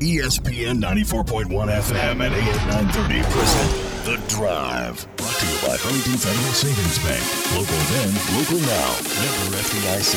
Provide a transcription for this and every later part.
ESPN 94.1 FM and AM 930 present The Drive. Brought to you by Huntington Federal Savings Bank. Local then, local now. Member FDIC.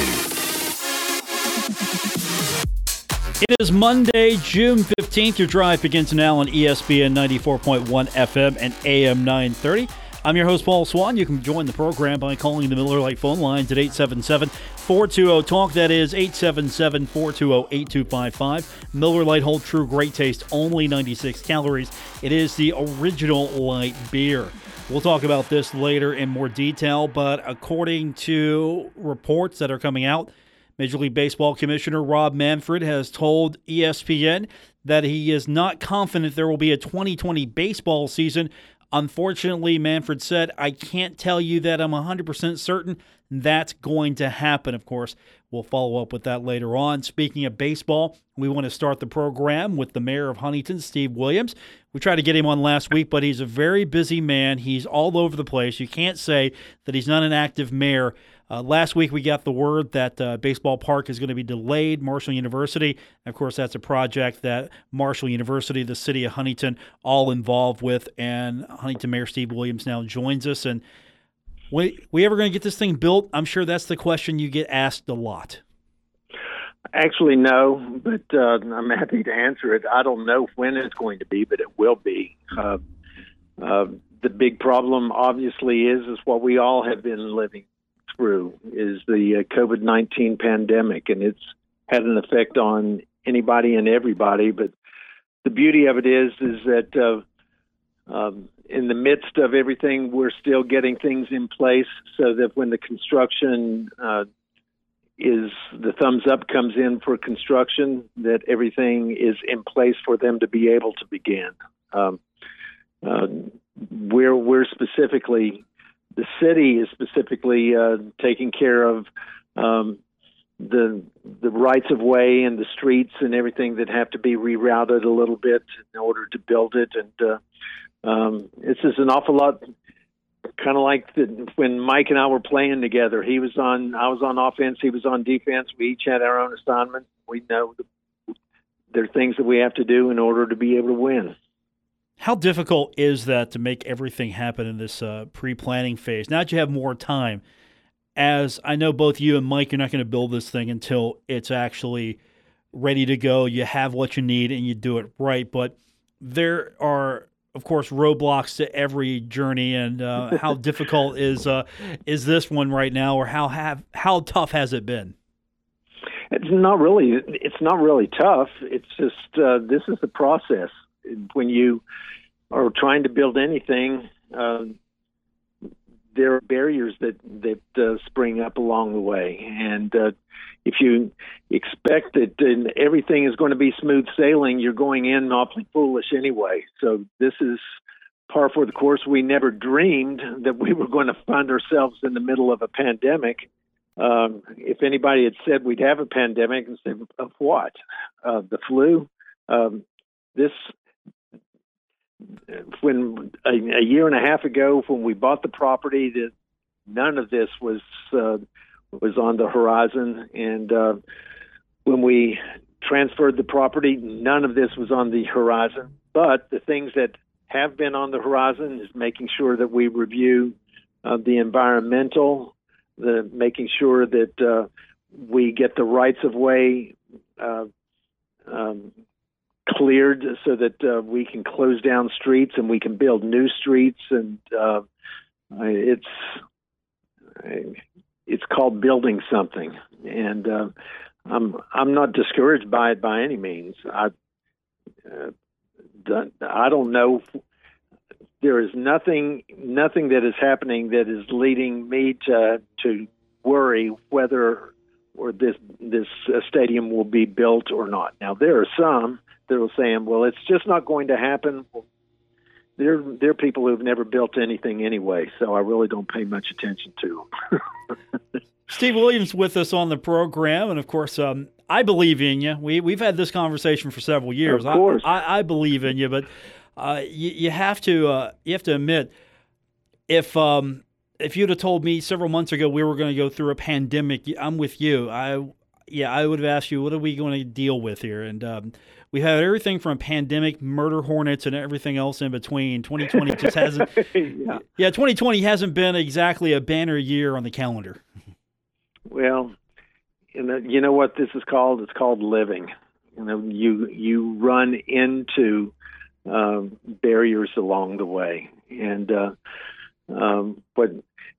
It is Monday, June 15th. Your drive begins now on ESPN 94.1 FM and AM 930. I'm your host, Paul Swann. You can join the program by calling the Miller Lite phone lines at 877 420 TALK. That is 877 420 8255. Miller Lite Hold True Great Taste, only 96 calories. It is the original light beer. We'll talk about this later in more detail, but according to reports that are coming out, Major League Baseball Commissioner Rob Manfred has told ESPN that he is not confident there will be a 2020 baseball season Unfortunately, Manfred said, I can't tell you that I'm 100% certain that's going to happen. Of course, we'll follow up with that later on. Speaking of baseball, we want to start the program with the mayor of Huntington, Steve Williams. We tried to get him on last week, but he's a very busy man. He's all over the place. You can't say that he's not an active mayor. Uh, last week, we got the word that uh, Baseball Park is going to be delayed, Marshall University. Of course, that's a project that Marshall University, the city of Huntington, all involved with. And Huntington Mayor Steve Williams now joins us. And we, we ever going to get this thing built? I'm sure that's the question you get asked a lot. Actually, no, but uh, I'm happy to answer it. I don't know when it's going to be, but it will be. Uh, uh, the big problem, obviously, is is what we all have been living through is the uh, COVID 19 pandemic, and it's had an effect on anybody and everybody. But the beauty of it is, is that uh, um, in the midst of everything, we're still getting things in place so that when the construction uh, is the thumbs up comes in for construction, that everything is in place for them to be able to begin. Um, uh, we're we're specifically the city is specifically uh, taking care of um, the the rights of way and the streets and everything that have to be rerouted a little bit in order to build it. And uh, um, this is an awful lot, kind of like the, when Mike and I were playing together. He was on, I was on offense, he was on defense. We each had our own assignment. We know the, there are things that we have to do in order to be able to win. How difficult is that to make everything happen in this uh, pre planning phase? Now that you have more time, as I know both you and Mike, you're not going to build this thing until it's actually ready to go. You have what you need and you do it right. But there are, of course, roadblocks to every journey. And uh, how difficult is uh, is this one right now, or how have how tough has it been? It's not really. It's not really tough. It's just uh, this is the process when you are trying to build anything, uh, there are barriers that that uh, spring up along the way, and uh, if you expect that everything is going to be smooth sailing, you're going in awfully foolish anyway. So this is par for the course. We never dreamed that we were going to find ourselves in the middle of a pandemic. Um, if anybody had said we'd have a pandemic, and said of what, uh, the flu, um, this when a, a, year and a half ago when we bought the property that none of this was uh, was on the horizon. And uh, when we transferred the property none of this was on the horizon. But the things that have been on the horizon is making sure that we review uh, the environmental the making sure that uh, we get the rights of way uh, um, cleared so that uh, we can close down streets and we can build new streets. And uh, it's it's called building something. And uh, I'm I'm not discouraged by it by any means. I uh, I don't know. There is nothing nothing that is happening that is leading me to to worry whether or this this uh, stadium will be built or not. Now there are some that are saying, "Well, it's just not going to happen." Well, they're they're people who've never built anything anyway, so I really don't pay much attention to. Them. Steve Williams with us on the program, and of course, um, I believe in you. We we've had this conversation for several years. Of course, I, I, I believe in you, but uh, you, you, have to uh, you have to admit if um, if you'd have told me several months ago we were going to go through a pandemic, I'm with you. I yeah, I would have asked you, what are we going to deal with here? And um, we have everything from pandemic, murder hornets, and everything else in between. 2020 just hasn't. yeah. yeah, 2020 hasn't been exactly a banner year on the calendar. Well, you know you know what this is called? It's called living. You know, you you run into um, barriers along the way, and uh, um, but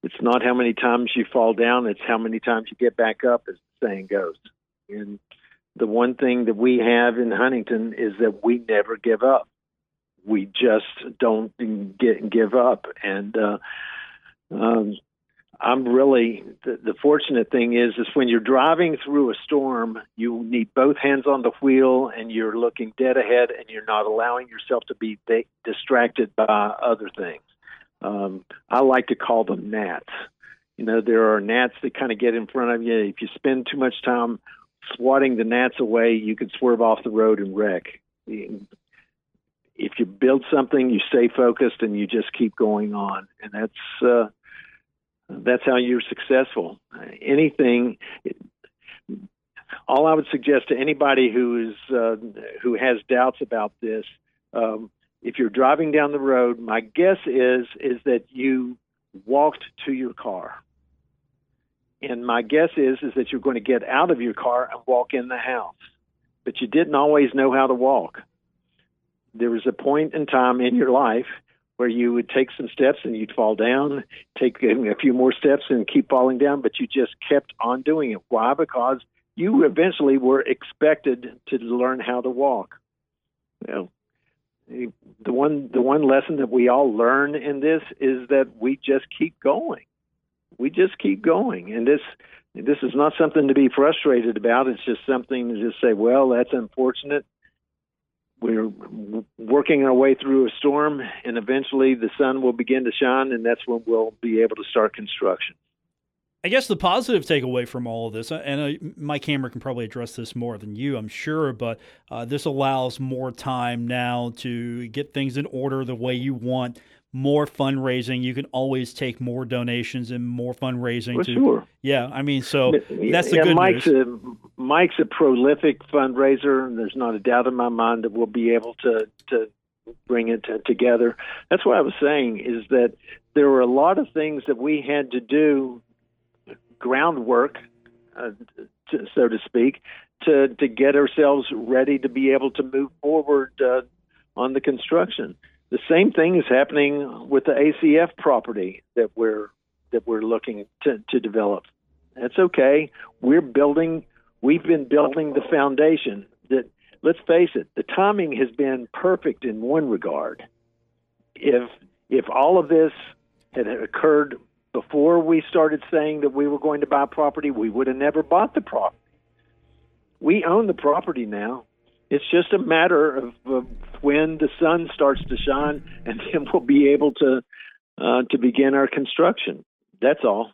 it's not how many times you fall down; it's how many times you get back up, as the saying goes. And the one thing that we have in Huntington is that we never give up. We just don't get give up, and uh, um, I'm really the, the fortunate thing is is when you're driving through a storm, you need both hands on the wheel, and you're looking dead ahead, and you're not allowing yourself to be distracted by other things. Um, I like to call them gnats. You know, there are gnats that kind of get in front of you. If you spend too much time swatting the gnats away, you could swerve off the road and wreck. If you build something, you stay focused and you just keep going on, and that's uh, that's how you're successful. Anything. All I would suggest to anybody who is uh, who has doubts about this, um, if you're driving down the road, my guess is is that you walked to your car. And my guess is is that you're going to get out of your car and walk in the house. But you didn't always know how to walk. There was a point in time in your life where you would take some steps and you'd fall down take a few more steps and keep falling down but you just kept on doing it. Why? Because you eventually were expected to learn how to walk. You know, the one the one lesson that we all learn in this is that we just keep going we just keep going. And this this is not something to be frustrated about. It's just something to just say, well, that's unfortunate. We're working our way through a storm, and eventually the sun will begin to shine, and that's when we'll be able to start construction. I guess the positive takeaway from all of this, and uh, Mike Hamrick can probably address this more than you, I'm sure, but uh, this allows more time now to get things in order the way you want more fundraising. You can always take more donations and more fundraising. To, sure. Yeah, I mean, so that's the yeah, good Mike's news. A, Mike's a prolific fundraiser, and there's not a doubt in my mind that we'll be able to to bring it to, together. That's what I was saying is that there were a lot of things that we had to do, groundwork, uh, to, so to speak, to to get ourselves ready to be able to move forward uh, on the construction the same thing is happening with the ACF property that we're that we're looking to, to develop. That's okay. We're building. We've been building the foundation. That let's face it, the timing has been perfect in one regard. If if all of this had occurred before we started saying that we were going to buy property, we would have never bought the property. We own the property now. It's just a matter of, of when the sun starts to shine, and then we'll be able to uh, to begin our construction. That's all.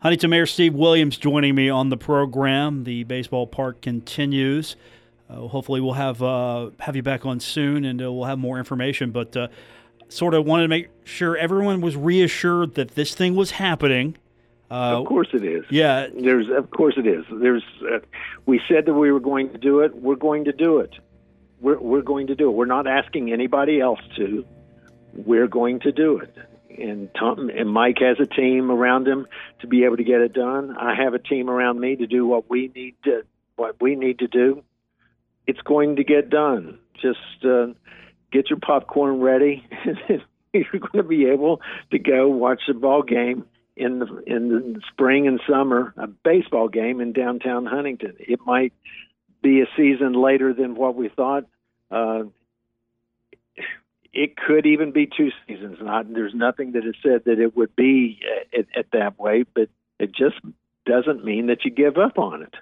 Huntington Mayor Steve Williams joining me on the program. The baseball park continues. Uh, hopefully, we'll have uh, have you back on soon, and uh, we'll have more information. But uh, sort of wanted to make sure everyone was reassured that this thing was happening uh, of course it is. Yeah. There's of course it is. There's uh, we said that we were going to do it. We're going to do it. We're we're going to do it. We're not asking anybody else to. We're going to do it. And Tom and Mike has a team around him to be able to get it done. I have a team around me to do what we need to what we need to do. It's going to get done. Just uh, get your popcorn ready. You're going to be able to go watch the ball game in the in the spring and summer a baseball game in downtown Huntington. It might be a season later than what we thought. Uh, it could even be two seasons. Not there's nothing that has said that it would be at, at that way, but it just doesn't mean that you give up on it.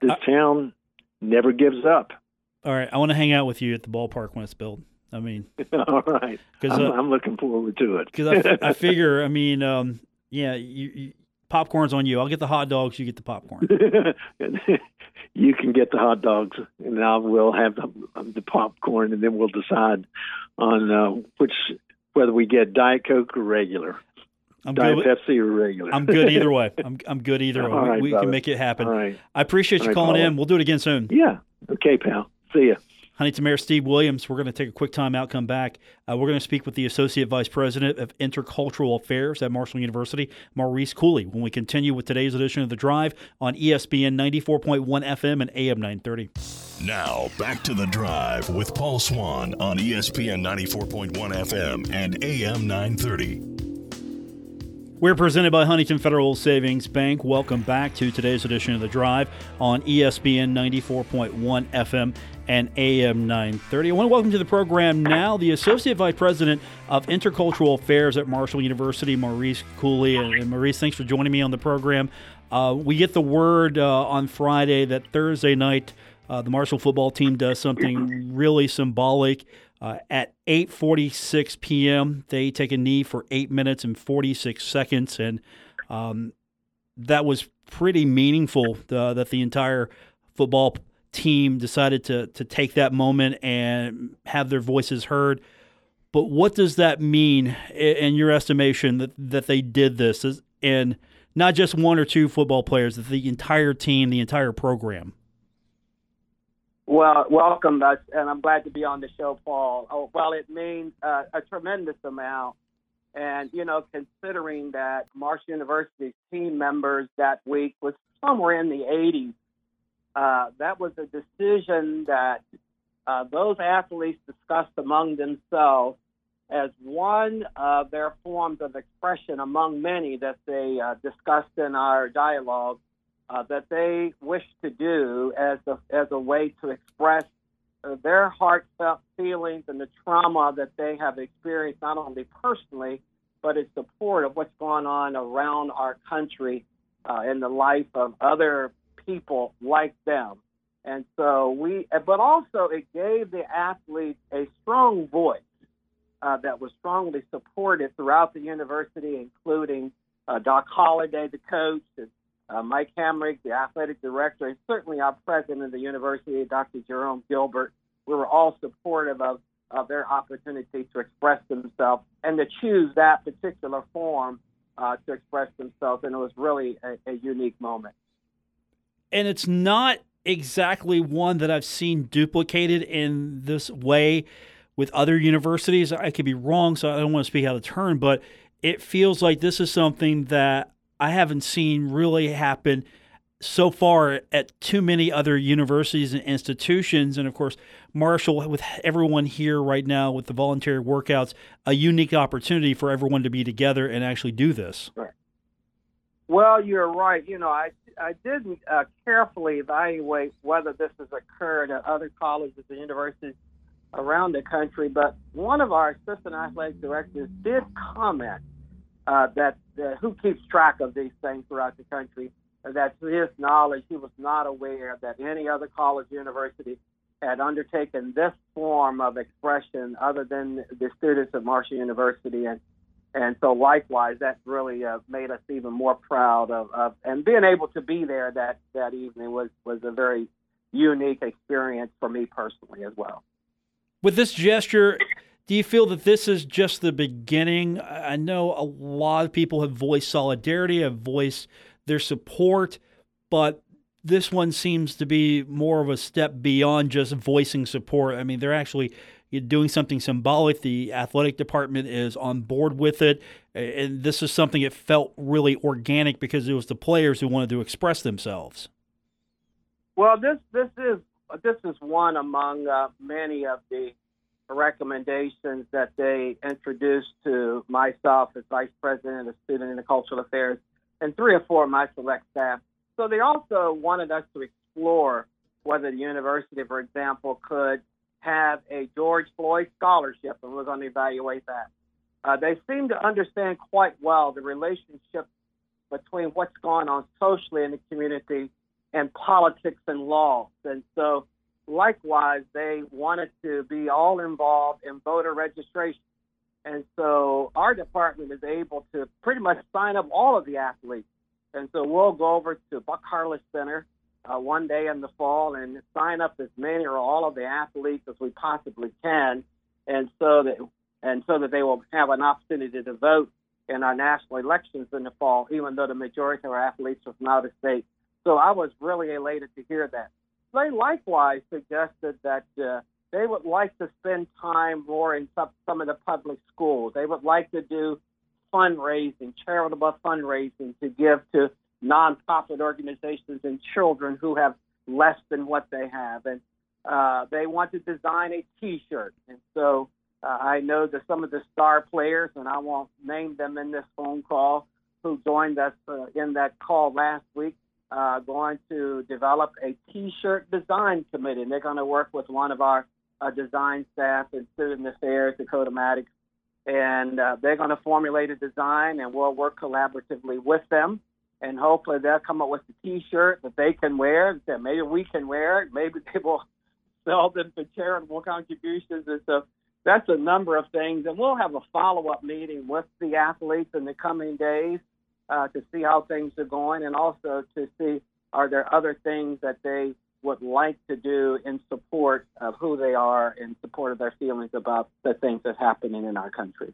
This uh, town never gives up. All right, I want to hang out with you at the ballpark when it's built. I mean, all right. Because I'm, uh, I'm, looking forward to it. Because I, I, figure, I mean, um, yeah, you, you, popcorn's on you. I'll get the hot dogs. You get the popcorn. you can get the hot dogs, and I will have the, the popcorn, and then we'll decide on uh, which whether we get Diet Coke or regular. I'm Diet good. Pepsi or regular? I'm good either way. I'm I'm good either way. Right, we, we can make it happen. All right. I appreciate you right, calling Paula. in. We'll do it again soon. Yeah. Okay, pal. See ya. Huntington Mayor Steve Williams. We're going to take a quick time out, come back. Uh, we're going to speak with the Associate Vice President of Intercultural Affairs at Marshall University, Maurice Cooley, when we continue with today's edition of The Drive on ESPN 94.1 FM and AM 930. Now, back to the drive with Paul Swann on ESPN 94.1 FM and AM 930. We're presented by Huntington Federal Savings Bank. Welcome back to today's edition of The Drive on ESPN 94.1 FM and AM 930. I want to welcome to the program now the Associate Vice President of Intercultural Affairs at Marshall University, Maurice Cooley. And Maurice, thanks for joining me on the program. Uh, we get the word uh, on Friday that Thursday night uh, the Marshall football team does something really symbolic. Uh, at 8:46 p.m., they take a knee for eight minutes and 46 seconds, and um, that was pretty meaningful. uh, that the entire football team decided to to take that moment and have their voices heard. But what does that mean in your estimation that that they did this, and not just one or two football players, the entire team, the entire program? Well, welcome, us, and I'm glad to be on the show, Paul. Oh, well, it means uh, a tremendous amount. And, you know, considering that Marshall University's team members that week was somewhere in the 80s, uh, that was a decision that uh, those athletes discussed among themselves as one of their forms of expression among many that they uh, discussed in our dialogue uh, that they wish to do as a, as a way to express uh, their heartfelt feelings and the trauma that they have experienced, not only personally, but in support of what's going on around our country uh, in the life of other people like them. And so we, but also it gave the athletes a strong voice uh, that was strongly supported throughout the university, including uh, Doc Holliday, the coach, and uh, Mike Hamrick, the athletic director, and certainly our president of the university, Dr. Jerome Gilbert. We were all supportive of, of their opportunity to express themselves and to choose that particular form uh, to express themselves. And it was really a, a unique moment. and it's not exactly one that I've seen duplicated in this way with other universities. I could be wrong, so I don't want to speak out of turn, but it feels like this is something that I haven't seen really happen so far at too many other universities and institutions. And of course, Marshall, with everyone here right now with the voluntary workouts, a unique opportunity for everyone to be together and actually do this. Well, you're right. You know, I I didn't uh, carefully evaluate whether this has occurred at other colleges and universities around the country, but one of our assistant athletic directors did comment uh, that who keeps track of these things throughout the country. That to his knowledge, he was not aware that any other college university had undertaken this form of expression other than the students at Marshall University, and and so likewise, that really uh, made us even more proud of, of and being able to be there that that evening was was a very unique experience for me personally as well. With this gesture, do you feel that this is just the beginning? I know a lot of people have voiced solidarity, have voiced their support, but this one seems to be more of a step beyond just voicing support. I mean, they're actually doing something symbolic. The athletic department is on board with it, and this is something that felt really organic because it was the players who wanted to express themselves. Well, this this is this is one among uh, many of the recommendations that they introduced to myself as vice president of student and cultural affairs and three or four of my select staff. So they also wanted us to explore whether the university, for example, could have a George Floyd scholarship, and we're going to evaluate that. Uh, they seem to understand quite well the relationship between what's going on socially in the community and politics and laws. And so, likewise, they wanted to be all involved in voter registration. And so, our department is able to pretty much sign up all of the athletes. And so, we'll go over to Buck Harless Center uh, one day in the fall and sign up as many or all of the athletes as we possibly can, and so that and so that they will have an opportunity to vote in our national elections in the fall, even though the majority of our athletes are from out of state. So I was really elated to hear that. They likewise suggested that uh, they would like to spend time more in some, some of the public schools. They would like to do fundraising, charitable fundraising to give to nonprofit organizations and children who have less than what they have. And uh, they want to design a T-shirt. And so uh, I know that some of the star players, and I won't name them in this phone call, who joined us uh, in that call last week, uh, going to develop a T-shirt design committee. And they're going to work with one of our uh, design staff in Student Affairs, Dakota Maddox, and uh, they're going to formulate a design, and we'll work collaboratively with them. And hopefully, they'll come up with a T-shirt that they can wear. That maybe we can wear it. Maybe they will sell them for charitable contributions. And so that's a number of things. And we'll have a follow-up meeting with the athletes in the coming days uh, to see how things are going, and also to see are there other things that they would like to do in support of who they are, in support of their feelings about the things that's happening in our country.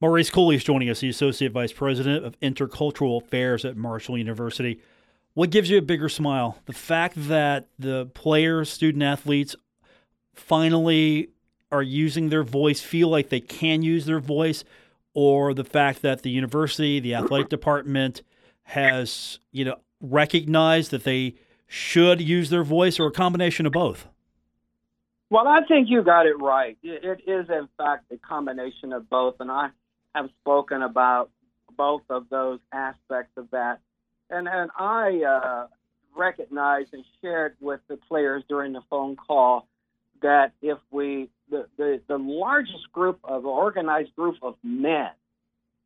Maurice Cooley is joining us, the Associate Vice President of Intercultural Affairs at Marshall University. What gives you a bigger smile? The fact that the players, student athletes, finally are using their voice, feel like they can use their voice, or the fact that the university, the athletic department has, you know, recognized that they should use their voice, or a combination of both? Well, I think you got it right. It is, in fact, a combination of both, and I have spoken about both of those aspects of that. And, and I uh, recognized and shared with the players during the phone call that if we, the, the, the largest group of organized group of men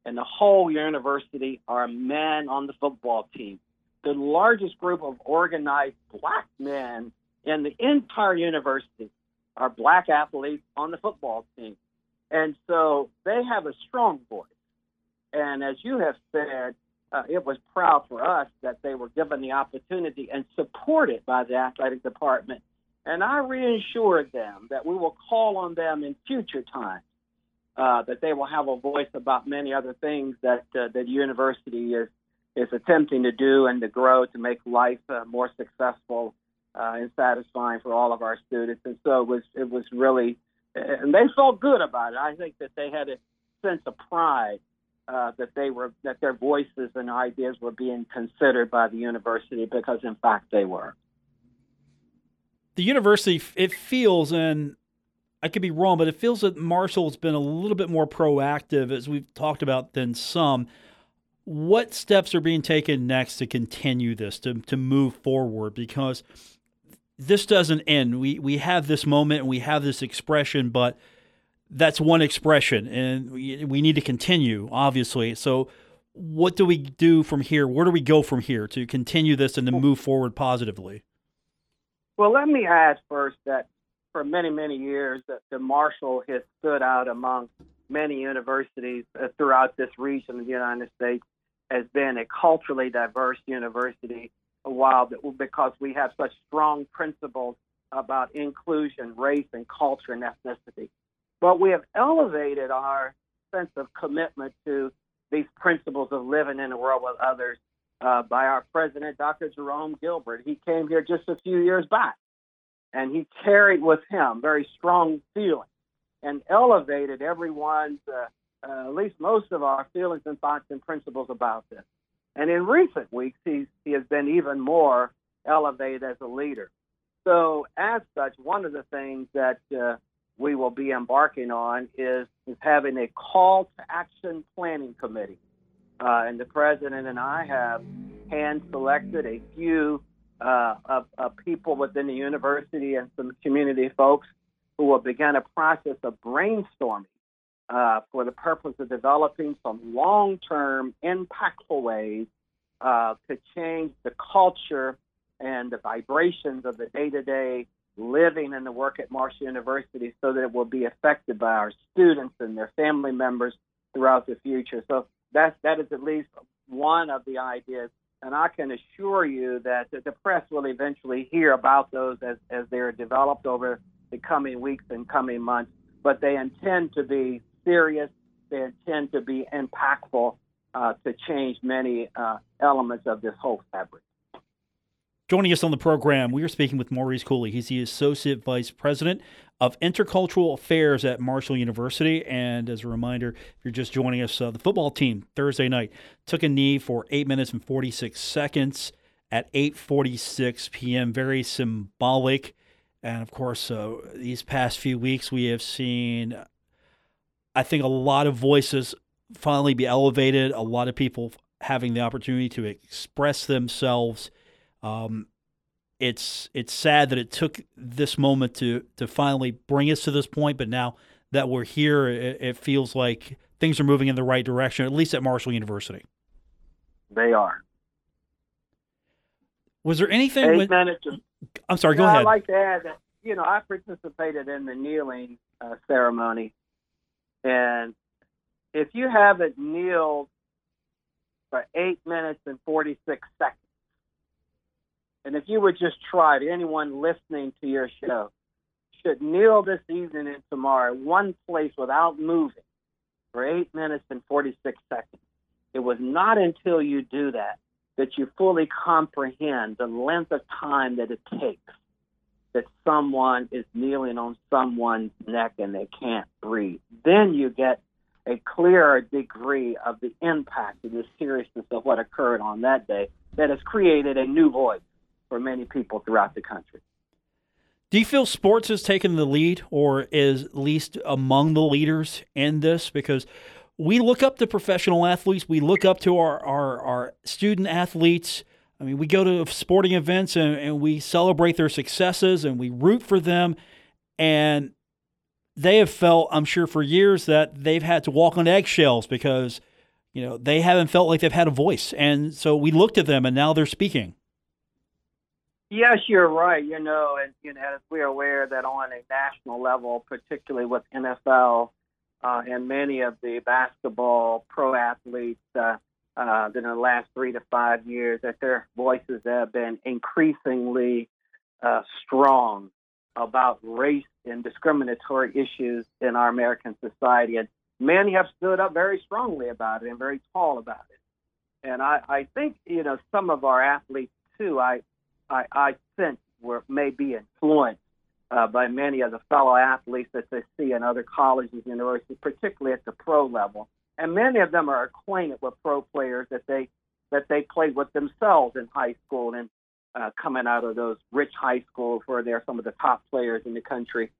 in the whole university are men on the football team the largest group of organized black men in the entire university are black athletes on the football team. And so they have a strong voice. And as you have said, uh, it was proud for us that they were given the opportunity and supported by the athletic department. And I reassured them that we will call on them in future times, uh, that they will have a voice about many other things that uh, that university is is attempting to do and to grow to make life uh, more successful uh, and satisfying for all of our students. And so it was it was really, and they felt good about it. I think that they had a sense of pride uh, that they were that their voices and ideas were being considered by the university because in fact they were. The university it feels and I could be wrong, but it feels that Marshall's been a little bit more proactive as we've talked about than some. What steps are being taken next to continue this to, to move forward? Because this doesn't end. We we have this moment and we have this expression but that's one expression and we, we need to continue obviously. So what do we do from here? Where do we go from here to continue this and to move forward positively well let me add first that for many many years that the marshall has stood out among many universities uh, throughout this region of the united states as being a culturally diverse university a while because we have such strong principles about inclusion, race, and culture and ethnicity. But we have elevated our sense of commitment to these principles of living in a world with others uh, by our president, Dr. Jerome Gilbert. He came here just a few years back, and he carried with him very strong feelings and elevated everyone's uh, uh, at least most of our feelings and thoughts and principles about this. And in recent weeks, he's, he has been even more elevated as a leader. So, as such, one of the things that uh, we will be embarking on is, is having a call to action planning committee. Uh, and the president and I have hand selected a few uh, of, of people within the university and some community folks who will begin a process of brainstorming uh, for the purpose of developing some long term, impactful ways uh, to change the culture and the vibrations of the day to day living and the work at Marshall University so that it will be affected by our students and their family members throughout the future. So that, that is at least one of the ideas. And I can assure you that the press will eventually hear about those as, as they're developed over the coming weeks and coming months. But they intend to be serious they intend to be impactful uh, to change many uh, elements of this whole fabric. Joining us on the program, we are speaking with Maurice Cooley. He's the Associate Vice President of Intercultural Affairs at Marshall University. And as a reminder, if you're just joining us, uh, the football team Thursday night took a knee for 8 minutes and 46 seconds at 8:46 p.m. Very symbolic. And of course, uh, these past few weeks, we have seen, I think, a lot of voices finally be elevated. A lot of people having the opportunity to express themselves um, it's it's sad that it took this moment to to finally bring us to this point, but now that we're here, it, it feels like things are moving in the right direction, at least at Marshall University. They are. Was there anything? Eight with, minutes. I'm sorry. Go yeah, ahead. I'd like to add that you know I participated in the kneeling uh, ceremony, and if you haven't kneeled for eight minutes and forty six seconds and if you would just try to anyone listening to your show, should kneel this evening and tomorrow, one place without moving for eight minutes and 46 seconds. It was not until you do that that you fully comprehend the length of time that it takes that someone is kneeling on someone's neck and they can't breathe. Then you get a clearer degree of the impact and the seriousness of what occurred on that day that has created a new voice for many people throughout the country. Do you feel sports has taken the lead or is at least among the leaders in this? Because we look up to professional athletes, we look up to our, our, our student athletes. I mean, we go to sporting events and, and we celebrate their successes and we root for them. And they have felt, I'm sure, for years that they've had to walk on eggshells because, you know, they haven't felt like they've had a voice. And so we looked at them and now they're speaking. Yes, you're right. You know, and you know, as we're aware that on a national level, particularly with NFL uh, and many of the basketball pro athletes uh, uh, in the last three to five years, that their voices have been increasingly uh, strong about race and discriminatory issues in our American society, and many have stood up very strongly about it and very tall about it. And I, I think you know some of our athletes too. I I, I sense were may be influenced uh, by many of the fellow athletes that they see in other colleges, and universities, particularly at the pro level. And many of them are acquainted with pro players that they that they played with themselves in high school and uh, coming out of those rich high schools where they're some of the top players in the country.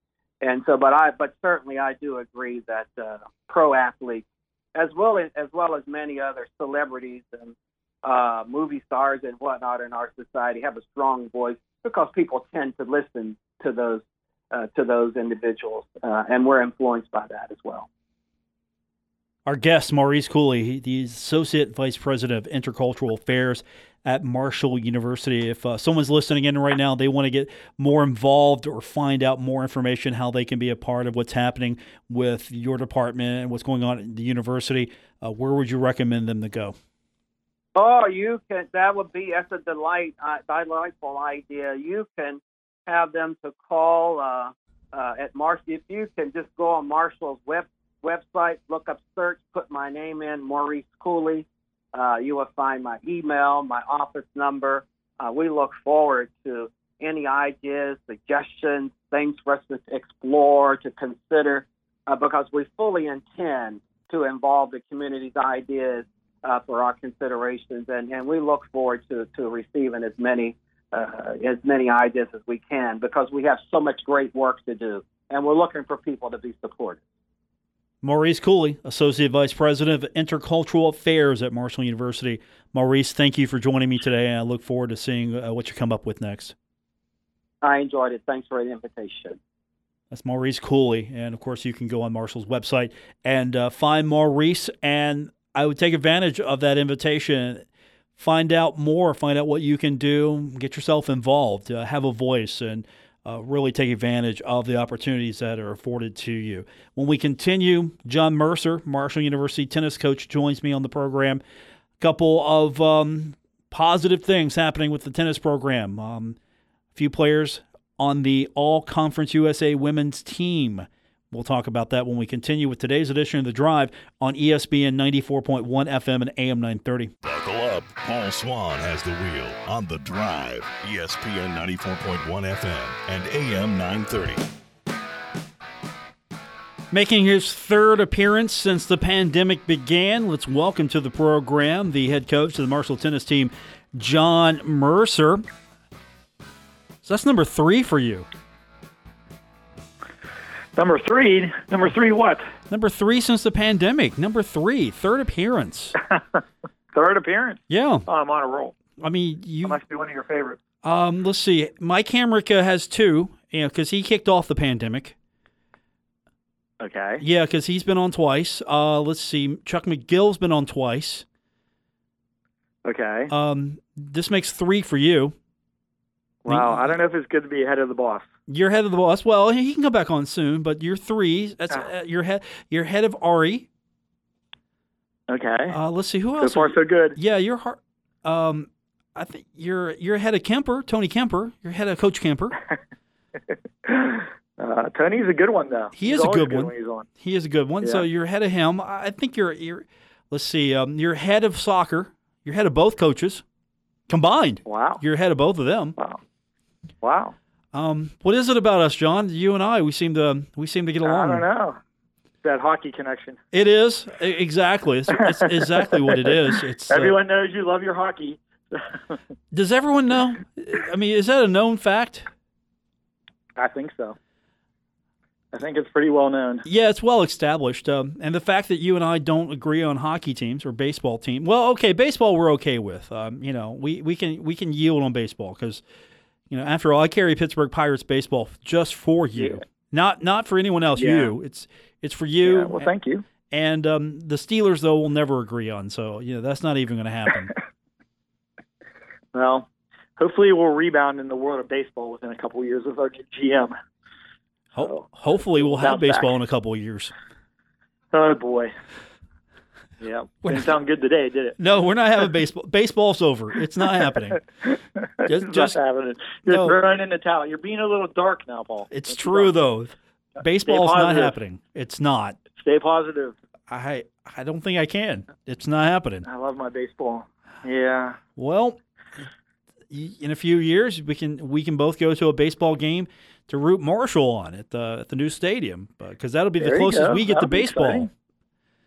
And so, but I, but certainly, I do agree that uh, pro athletes, as well as as well as many other celebrities and uh, movie stars and whatnot in our society have a strong voice because people tend to listen to those uh, to those individuals, uh, and we're influenced by that as well. Our guest, Maurice Cooley, the Associate Vice President of Intercultural Affairs at Marshall University. If uh, someone's listening in right now, they want to get more involved or find out more information how they can be a part of what's happening with your department and what's going on at the university, uh, where would you recommend them to go? Oh, you can. That would be that's a delight, uh, delightful idea. You can have them to call uh, uh, at Marshall. If you can just go on Marshall's web website, look up search, put my name in, Maurice Cooley. Uh, you will find my email, my office number. Uh, we look forward to any ideas, suggestions, things for us to explore, to consider, uh, because we fully intend to involve the community's ideas uh, for our considerations, and, and we look forward to, to receiving as many uh, as many ideas as we can because we have so much great work to do, and we're looking for people to be supported. Maurice Cooley, Associate Vice President of Intercultural Affairs at Marshall University. Maurice, thank you for joining me today, and I look forward to seeing uh, what you come up with next. I enjoyed it. Thanks for the invitation. That's Maurice Cooley. And of course, you can go on Marshall's website and uh, find Maurice and I would take advantage of that invitation. Find out more, find out what you can do, get yourself involved, uh, have a voice, and uh, really take advantage of the opportunities that are afforded to you. When we continue, John Mercer, Marshall University tennis coach, joins me on the program. A couple of um, positive things happening with the tennis program. Um, a few players on the All Conference USA women's team We'll talk about that when we continue with today's edition of The Drive on ESPN 94.1 FM and AM 930. Buckle up. Paul Swann has the wheel on the drive. ESPN 94.1 FM and AM 930. Making his third appearance since the pandemic began, let's welcome to the program the head coach of the Marshall tennis team, John Mercer. So that's number three for you. Number three. Number three. What? Number three since the pandemic. Number three, third appearance. Third appearance. Yeah, Oh, I'm on a roll. I mean you. Must be one of your favorites. Um, let's see. Mike Hamrick has two. You know, because he kicked off the pandemic. Okay. Yeah, because he's been on twice. Uh, let's see. Chuck McGill's been on twice. Okay. Um, this makes three for you. wow. I don't know if it's good to be ahead of the boss. You're head of the boss. Well, he can come back on soon, but you're three. That's Ah. uh, you're head. You're head of Ari. Okay. Uh, let's see who so else. far, so good. yeah, you're. har- Um, I think you're you're head of Kemper, Tony Kemper. You're head of Coach Kemper. Uh, Tony's a good one, though. He He's is a always good one. on. He is a good one. So you're ahead of him. I I think you're you're. Let's see. Um, you're head of soccer. You're head of both coaches combined. Wow. You're head of both of them. Wow. Wow. Um, what is it about us, John? You and I, we seem to we seem to get along. I don't know. That hockey connection. It is exactly. It's, it's exactly what it is. It's uh, Everyone knows you love your hockey. does everyone know? I mean, is that a known fact? I think so. I think it's pretty well known. Yeah, it's well established. Um, and the fact that you and I don't agree on hockey teams or baseball team. Well, okay, baseball we're okay with. Um, you know, we, we can we can yield on baseball because you know after all, I carry Pittsburgh Pirates baseball just for you, Yeah. not not for anyone else. Yeah. You, it's it's for you. Yeah, well, thank you. And um, the Steelers though will never agree on. So you know that's not even going to happen. Well, hopefully we'll rebound in the world of baseball within a couple of years with our new GM. Ho- hopefully, we'll have Bounce back. baseball in a couple of years. Oh boy. Yeah, didn't sound good today, did it? No, we're not having baseball. Baseball's over. It's not happening. Just- It's just- not happening. You're no. throwing in the towel. You're being a little dark now, Paul. It's Don't true though. Baseball's not happening. It's not. Stay positive. I I don't think I can. It's not happening. I love my baseball. Yeah. Well, in a few years we can we can both go to a baseball game to root Marshall on at the at the new stadium because that'll be the There you closest we get to That'll be baseball. exciting.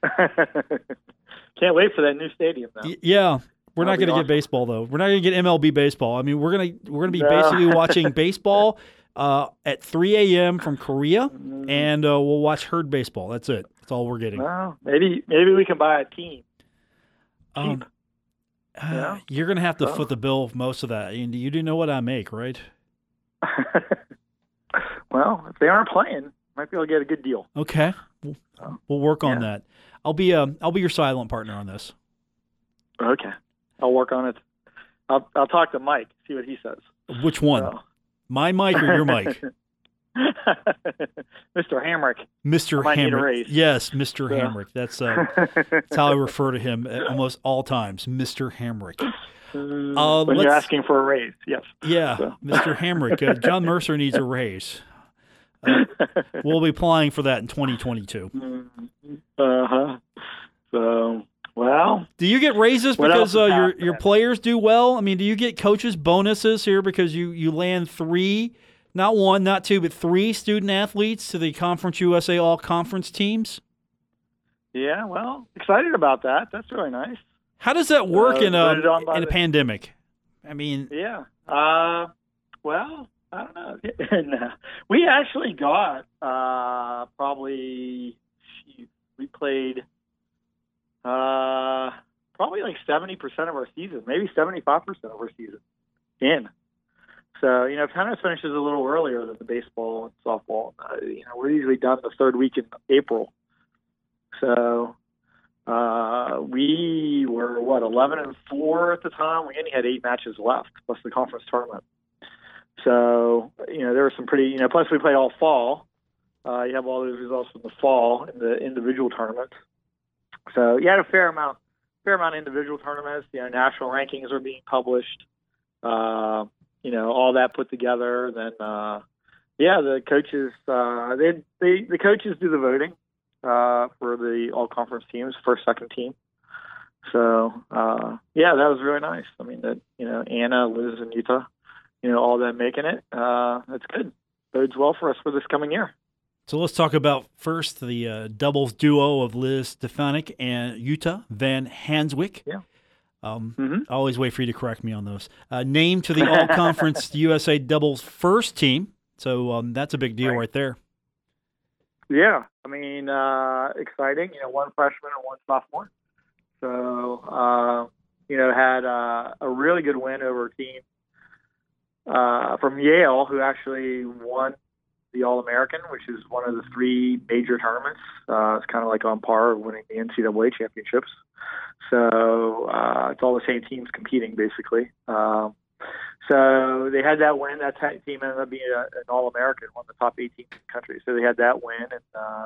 Can't wait for that new stadium now. Y- yeah. We're not That'll be going to awesome. get baseball though. We're not going to get MLB baseball. I mean, we're gonna we're gonna be No. basically watching baseball uh, at 3 a.m. from Korea, Mm. and uh, we'll watch herd baseball. That's it. That's all we're getting. Well, maybe maybe we can buy a team. Um, uh, Yeah. You're going to have to Oh. foot the bill of most of that. And you do know what I make, right? well, if they aren't playing, might be able to get a good deal. Okay, we'll, Oh, we'll work on yeah. that. I'll be uh, I'll be your silent partner on this. Okay, I'll work on it. I'll I'll talk to Mike, see what he says. Which one? So. My mic or your mic? Mr. Hamrick. Mr. I might need a Hamrick. Yes, Mr. Hamrick. That's uh, that's how I refer to him at almost all times, Mr. Hamrick. Uh, when you're asking for a raise, yes. Yeah, So. Mr. Hamrick. Uh, John Mercer needs a raise. Uh, we'll be applying for that in 2022. Uh huh. So, well, Do you get raises because uh, your your players do well? I mean, do you get coaches bonuses here because you you land three, not one, not two, but three student athletes to the Conference USA All Conference teams? yeah, well, excited about that. That's really nice. How does that work Uh, in a by in a the- pandemic? I mean, Yeah. Uh, well, I don't know. and, uh, we actually got uh, probably we played uh, probably like seventy percent of our season, maybe seventy five percent of our season in. So you know, tennis finishes a little earlier than the baseball and softball. Uh, you know, we're usually done the third week in April. So uh, we were what eleven and four at the time. We only had eight matches left, plus the conference tournament. So you know there were some pretty you know. Plus we played all fall. Uh, you have all those results from the fall in the individual tournaments. So you had a fair amount, fair amount of individual tournaments. You know, national rankings are being published. Uh, you know, all that put together. Then uh, Yeah, the coaches uh, they they the coaches do the voting uh, for the all conference teams, first second team. So uh, yeah, that was really nice. I mean that you know Anna, Liz, and Jutte, you know all them making it. Uh, that's good. Bodes well for us for this coming year. So let's talk about first the uh, doubles duo of Liz Stefancic and Jutte Van Hansewyck. Yeah. Um, mm-hmm. I always wait for you to correct me on those. Uh, named to the All Conference USA doubles first team. So um, that's a big deal right. right. there. Yeah. I mean, uh, exciting. You know, one freshman and one sophomore. So, uh, you know, had uh, a really good win over a team uh, from Yale who actually won the All American, which is one of the three major tournaments. Uh, it's kind of like on par with winning the NCAA championships. So uh, it's all the same teams competing, basically. Um, so they had that win. That team ended up being a, an All American, one of the top 18 in the country. So they had that win, and uh,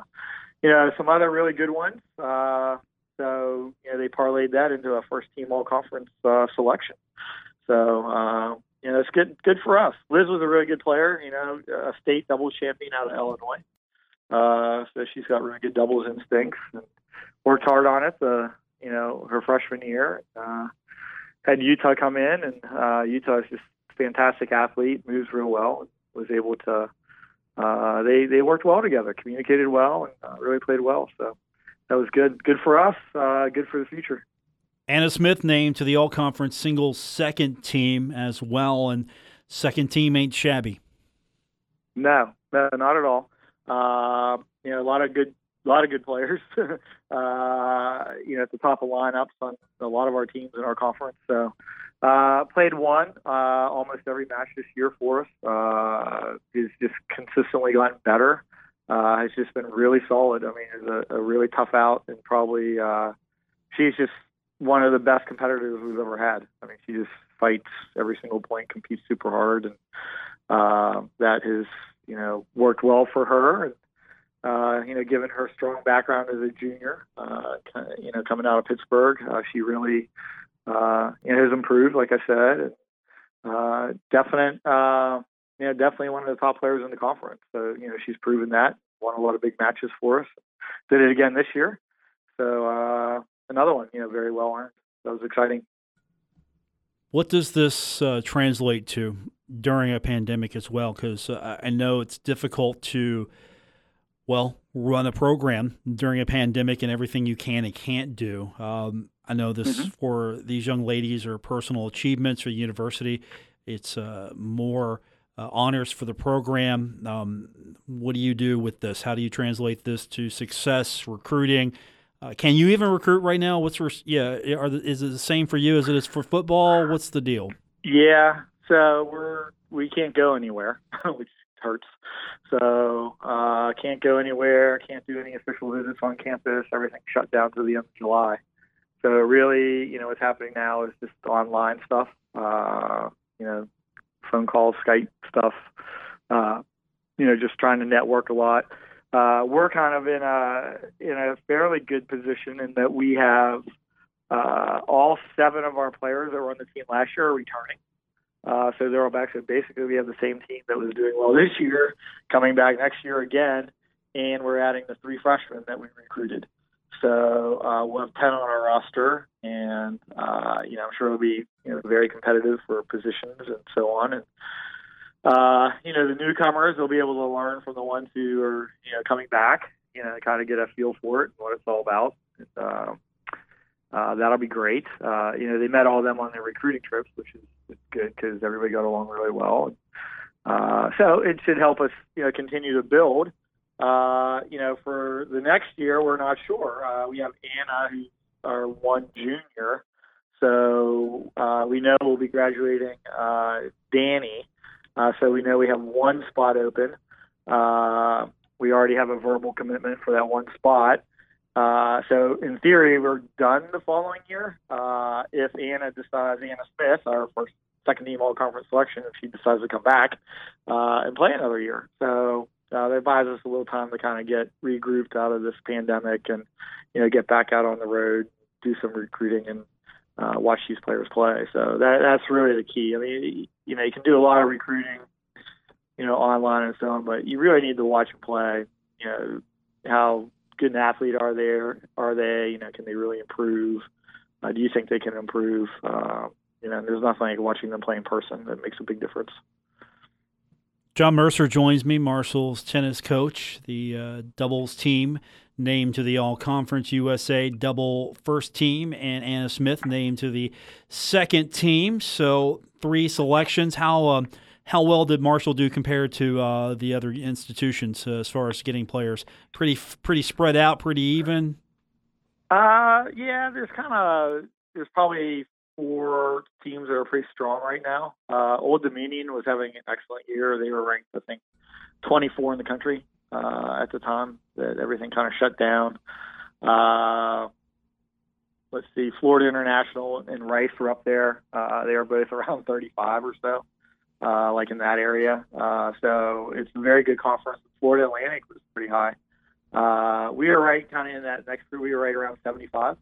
you know some other really good ones. Uh, so you know they parlayed that into a first team All Conference uh, selection. So uh, you know, it's good good for us. Liz was a really good player, you know, a state doubles champion out of Illinois. Uh, so she's got really good doubles instincts and worked hard on it. The you know her freshman year. Uh, had Jutte come in, and uh, Jutte is just fantastic athlete, moves real well, was able to. Uh, they they worked well together, communicated well, and uh, really played well. So that was good. Good for us. Uh, good for the future. Anna Smith named to the All Conference Singles second team as well, and second team ain't shabby. No, no, not at all. Uh, you know, a lot of good, a lot of good players. uh, you know, at the top of lineups on a lot of our teams in our conference. So, uh, played one uh, almost every match this year for us. Uh, he's just consistently gotten better. Uh, has just been really solid. I mean, it's a, a really tough out, and probably uh, she's just one of the best competitors we've ever had. I mean, she just fights every single point, competes super hard, and uh, that has you know worked well for her. And, uh, you know, given her strong background as a junior, uh, you know, coming out of Pittsburgh, uh, she really uh, you know, has improved, like I said. Uh, definite, uh, you know, definitely one of the top players in the conference. So, you know, she's proven that, won a lot of big matches for us. Did it again this year. So, uh, another one, you know, very well earned. That was exciting. What does this uh, translate to during a pandemic as well? Because uh, I know it's difficult to, well, run a program during a pandemic and everything you can and can't do. Um, I know this mm-hmm. for these young ladies or personal achievements for the university. It's uh, more uh, honors for the program. Um, what do you do with this? How do you translate this to success, recruiting? Uh, can you even recruit right now? What's for, yeah? Are is it the same for you as it is for football? What's the deal? Yeah, so we're we can't go anywhere, which hurts. So uh, can't go anywhere. Can't do any official visits on campus. Everything shut down to the end of July. So really, you know, what's happening now is just online stuff. Uh, you know, phone calls, Skype stuff. Uh, you know, just trying to network a lot uh, we're kind of in a in a fairly good position in that we have uh, all seven of our players that were on the team last year are returning. Uh, so they're all back. So basically, we have the same team that was doing well this year coming back next year again, and we're adding the three freshmen that we recruited. So uh, we'll have ten on our roster, and uh, you know I'm sure it'll be you know very competitive for positions and so on. And uh, you know, the newcomers will be able to learn from the ones who are, you know, coming back, you know, kind of get a feel for it and what it's all about. Uh, uh, that'll be great. Uh, you know, they met all of them on their recruiting trips, which is, is good because everybody got along really well. Uh, so it should help us, you know, continue to build. Uh, you know, for the next year, we're not sure. Uh, we have Anna, who's our one junior. So uh, we know we'll be graduating uh, Danny, uh, so we know we have one spot open. Uh, we already have a verbal commitment for that one spot. Uh, so in theory, we're done the following year. Uh, if Anna decides, Anna Smith, our first second team all conference selection, if she decides to come back uh, and play another year. So uh, that buys us a little time to kind of get regrouped out of this pandemic and, you know, get back out on the road, do some recruiting and uh, watch these players play. So that that's really the key. I mean, you know, you can do a lot of recruiting you know, online and so on. But you really need to watch them play. You know, how good an athlete are they? Are they? You know, can they really improve? Uh, do you think they can improve? Uh, you know, there's nothing like watching them play in person that makes a big difference. John Mercer joins me, Marshall's tennis coach, the uh, doubles team named to the All Conference USA double first team, and Anna Smith named to the second team. So three selections. How uh, how well did Marshall do compared to uh, the other institutions uh, as far as getting players? Pretty pretty spread out, pretty even. Uh, yeah, there's kind of there's probably four teams that are pretty strong right now. Uh, Old Dominion was having an excellent year. They were ranked, I think, 24 in the country uh, at the time that everything kind of shut down. Uh, let's see, Florida International and Rice were up there. Uh, they were both around 35 or so, uh, like in that area. Uh, so it's a very good conference. Florida Atlantic was pretty high. Uh, we were right kind of in that next group. We were right around 75.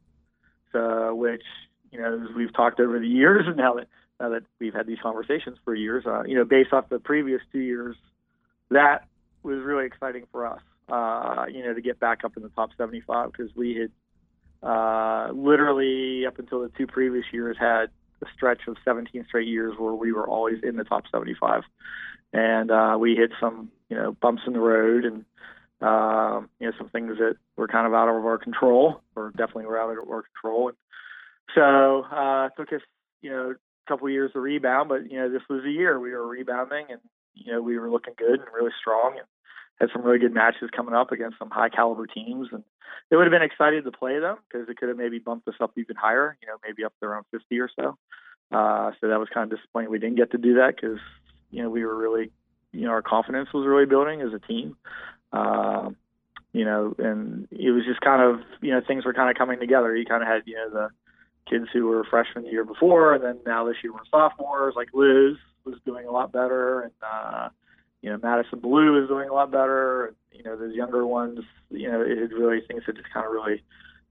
So, which you know, as we've talked over the years, and now that now that we've had these conversations for years, uh, you know, based off the previous two years, that was really exciting for us. Uh, you know, to get back up in the top 75 because we had uh, literally up until the two previous years had a stretch of 17 straight years where we were always in the top 75, and uh, we hit some you know bumps in the road and uh, you know some things that were kind of out of our control or definitely were out of our control. And so uh, it took us, you know, a couple years to rebound, but you know, this was a year we were rebounding, and you know, we were looking good and really strong, and had some really good matches coming up against some high caliber teams, and it would have been exciting to play them because it could have maybe bumped us up even higher, you know, maybe up to around 50 or so. Uh, so that was kind of disappointing. We didn't get to do that because you know we were really, you know, our confidence was really building as a team. Uh, you know, and it was just kind of, you know, things were kind of coming together. You kind of had, you know, the kids who were freshmen the year before, and then now this year we're sophomores. Like Liz was doing a lot better, and uh, you know Madison Blue is doing a lot better. You know those younger ones, you know, it really things had just kind of really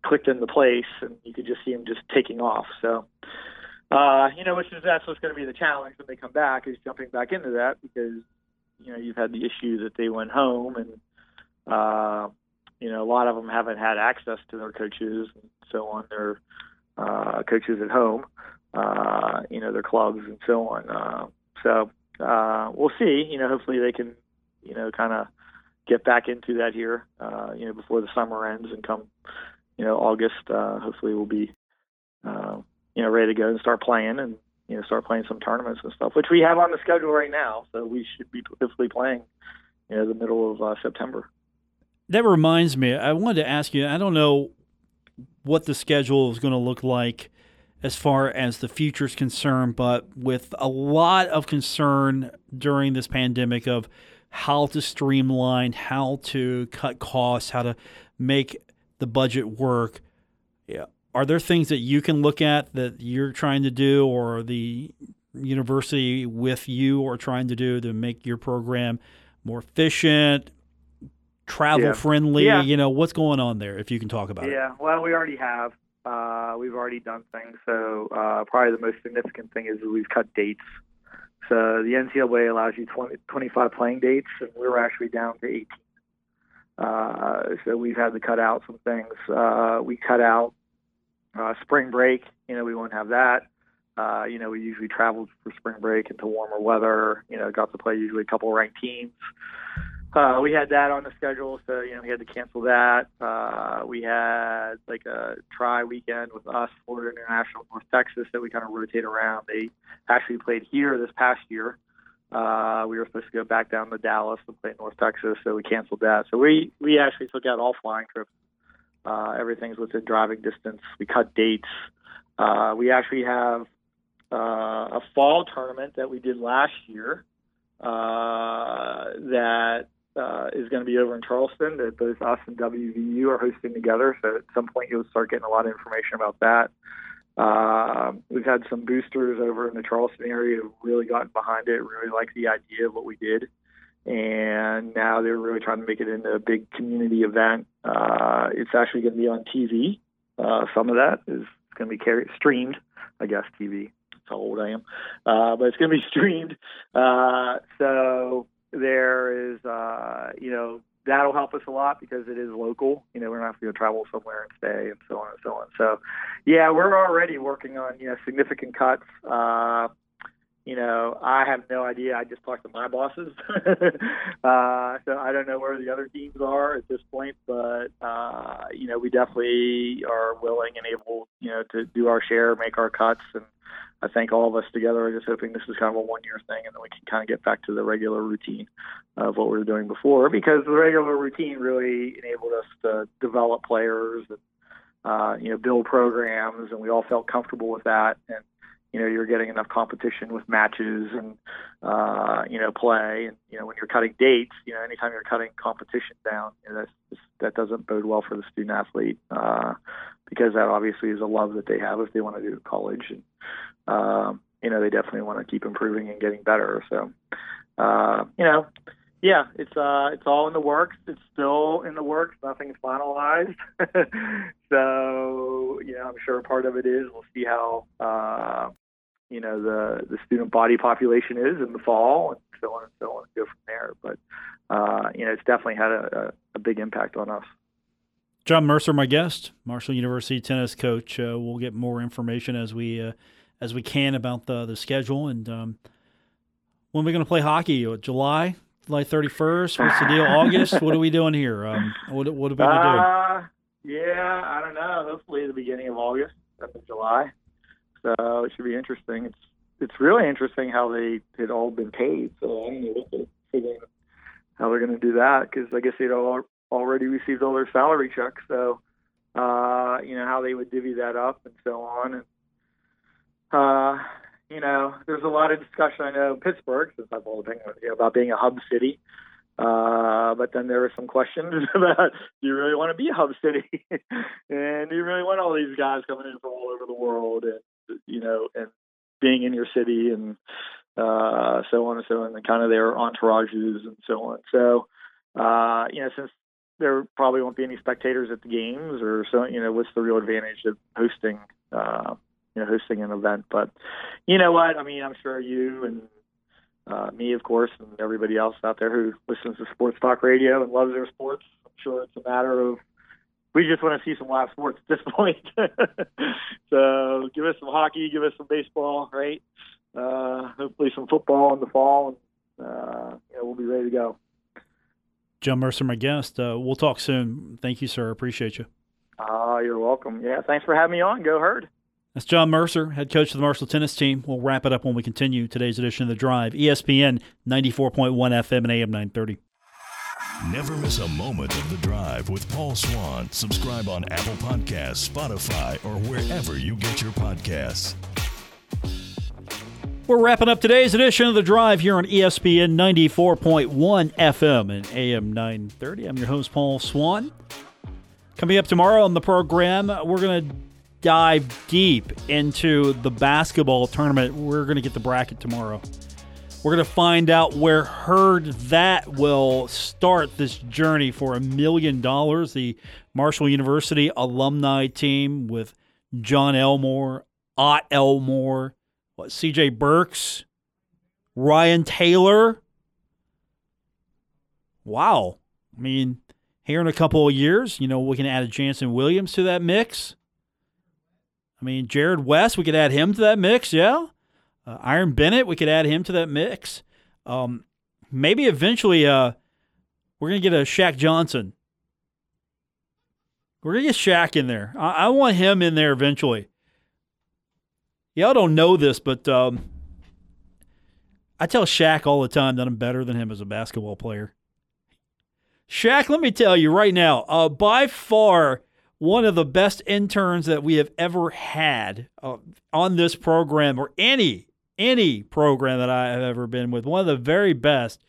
clicked into place, and you could just see them just taking off. So. Uh, you know, which is that's what's going to be the challenge when they come back is jumping back into that because you know you've had the issue that they went home and uh, you know a lot of them haven't had access to their coaches and so on. They're uh, coaches at home, uh, you know, their clubs and so on. Uh, so uh, we'll see. You know, hopefully they can, you know, kind of get back into that here, uh, you know, before the summer ends and come, you know, August. Uh, hopefully we'll be, uh, you know, ready to go and start playing and you know start playing some tournaments and stuff, which we have on the schedule right now. So we should be hopefully playing, you know, the middle of uh, September. That reminds me, I wanted to ask you. I don't know what the schedule is going to look like as far as the future is concerned, but with a lot of concern during this pandemic of how to streamline, how to cut costs, how to make the budget work. Yeah. Are there things that you can look at that you're trying to do or the university with you are trying to do to make your program more efficient, travel yeah. friendly? Yeah. You know, what's going on there if you can talk about it? Yeah, well, we already have. Uh, we've already done things. So, uh, probably the most significant thing is we've cut dates. So, the NCAA allows you 20, 25 playing dates, and we were actually down to 18. Uh, so, we've had to cut out some things. Uh, we cut out uh, spring break. You know, we won't have that. Uh, you know, we usually traveled for spring break into warmer weather. You know, got to play usually a couple ranked teams. Uh, we had that on the schedule, so you know we had to cancel that. Uh, we had like a try weekend with us, Florida International, North Texas, that we kind of rotate around. They actually played here this past year. Uh, we were supposed to go back down to Dallas and play North Texas, so we canceled that. So we we actually took out all flying trips. Uh, everything's within driving distance. We cut dates. Uh, we actually have uh, a fall tournament that we did last year uh, that uh, is going to be over in Charleston that both us and WVU are hosting together. So at some point you'll start getting a lot of information about that. Uh, we've had some boosters over in the Charleston area who've really gotten behind it, really like the idea of what we did. And now they're really trying to make it into a big community event. Uh, it's actually going to be on TV. Uh, some of that is going to be carried, streamed, I guess, TV. That's how old I am. Uh, but it's going to be streamed. Uh, so there is, uh, you know, that'll help us a lot because it is local. You know, we're not going to travel somewhere and stay and so on and so on. So, yeah, we're already working on you know significant cuts. Uh, you know, I have no idea. I just talked to my bosses, uh, so I don't know where the other teams are at this point. But uh, you know, we definitely are willing and able, you know, to do our share, make our cuts, and I think all of us together are just hoping this is kind of a one year thing and then we can kind of get back to the regular routine of what we were doing before because the regular routine really enabled us to develop players and uh, you know build programs and we all felt comfortable with that. And you know you're getting enough competition with matches and uh, you know play and you know when you're cutting dates you know anytime you're cutting competition down you know, that's, that doesn't bode well for the student athlete uh, because that obviously is a love that they have if they want to do college and um, you know, they definitely want to keep improving and getting better. So, uh, you know, yeah, it's uh, it's all in the works. It's still in the works. Nothing's finalized. so, you know, I'm sure part of it is we'll see how uh, you know the the student body population is in the fall and so on and so on and go from there. But uh, you know, it's definitely had a, a, big impact on us. John Mercer, my guest, Marshall University tennis coach. Uh, we'll get more information as we uh, as we can about the the schedule and um, when are going to play hockey? July, July thirty first. What's the deal? August? What are we doing here? Um, what what are we going to uh, do? Yeah, I don't know. Hopefully, the beginning of August, up in July. So it should be interesting. It's it's really interesting how they had all been paid. So I don't know what they're how they're going to do that because I guess they'd all already received all their salary checks. So uh, you know how they would divvy that up and so on. And uh, you know, there's a lot of discussion. I know Pittsburgh, since I've all been you know, about being a hub city. Uh, but then there were some questions about do you really want to be a hub city, and do you really want all these guys coming in from all over the world, and you know, and being in your city, and uh, so on and so on, and kind of their entourages and so on. So, uh, you know, since there probably won't be any spectators at the games, or so, you know, what's the real advantage of hosting? Uh, you know, hosting an event. But you know what? I mean, I'm sure you and uh, me, of course, and everybody else out there who listens to sports talk radio and loves their sports. I'm sure it's a matter of we just want to see some live sports at this point. so give us some hockey, give us some baseball, right? Uh, hopefully some football in the fall, and uh, know, we'll be ready to go. John Mercer, my guest. Uh, we'll talk soon. Thank you, sir. Appreciate you. Ah, uh, you're welcome. Yeah, thanks for having me on. Go Herd. That's John Mercer, head coach of the Marshall tennis team. We'll wrap it up when we continue today's edition of The Drive, ESPN 94.1 FM and AM 930. Never miss a moment of The Drive with Paul Swann. Subscribe on Apple Podcasts, Spotify, or wherever you get your podcasts. We're wrapping up today's edition of The Drive here on ESPN 94.1 FM and AM 930. I'm your host, Paul Swann. Coming up tomorrow on the program, we're going to dive deep into the basketball tournament. We're going to get the bracket tomorrow. We're going to find out where Herd That will start this journey for a million dollars. The Marshall University alumni team with Jon Elmore, Ot Elmore, what, CJ Burks, Ryan Taylor. Wow. I mean, here in a couple of years, you know, we can add a Jannson Williams to that mix. I mean, Jarrod West, we could add him to that mix, yeah. Uh, Iron Bennett, we could add him to that mix. Um, maybe eventually uh, we're going to get a Shaq Johnson. We're going to get Shaq in there. I-, I, want him in there eventually. Y'all don't know this, but um, I tell Shaq all the time that I'm better than him as a basketball player. Shaq, let me tell you right now, uh, by far – one of the best interns that we have ever had uh, on this program or any any program that I have ever been with. One of the very best.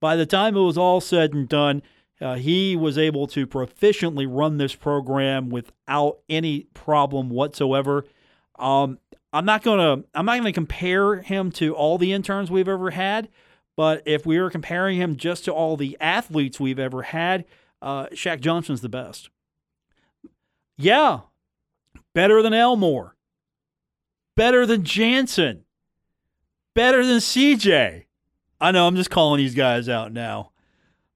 By the time it was all said and done, uh, he was able to proficiently run this program without any problem whatsoever. Um, I'm not gonna I'm not gonna compare him to all the interns we've ever had, but if we were comparing him just to all the athletes we've ever had, uh, Shaq Johnson's the best. Yeah, better than Elmore, better than Jannson, better than CJ. I know. I'm just calling these guys out now.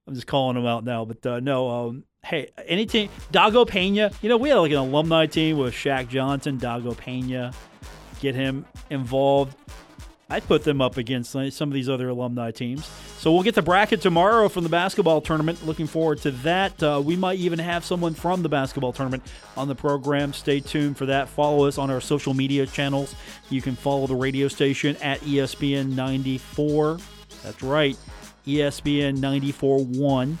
I'm just calling them out now. But uh, no, um, hey, any team, Dago Pena. You know, we had like an alumni team with Shaq Johnson, Dago Pena. Get him involved. I'd put them up against some of these other alumni teams. So we'll get the bracket tomorrow from the basketball tournament. Looking forward to that. Uh, we might even have someone from the basketball tournament on the program. Stay tuned for that. Follow us on our social media channels. You can follow the radio station at ESPN 94. That's right, ESPN 94.1.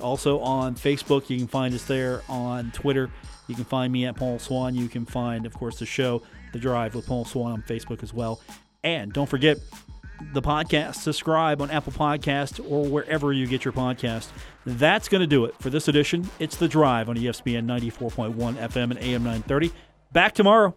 Also on Facebook, you can find us there. On Twitter, you can find me at Paul Swann. You can find, of course, the show, The Drive with Paul Swann on Facebook as well. And don't forget the podcast, subscribe on Apple Podcast or wherever you get your podcast. That's going to do it for this edition. It's The Drive on ESPN 94.1 FM and AM 930. Back tomorrow.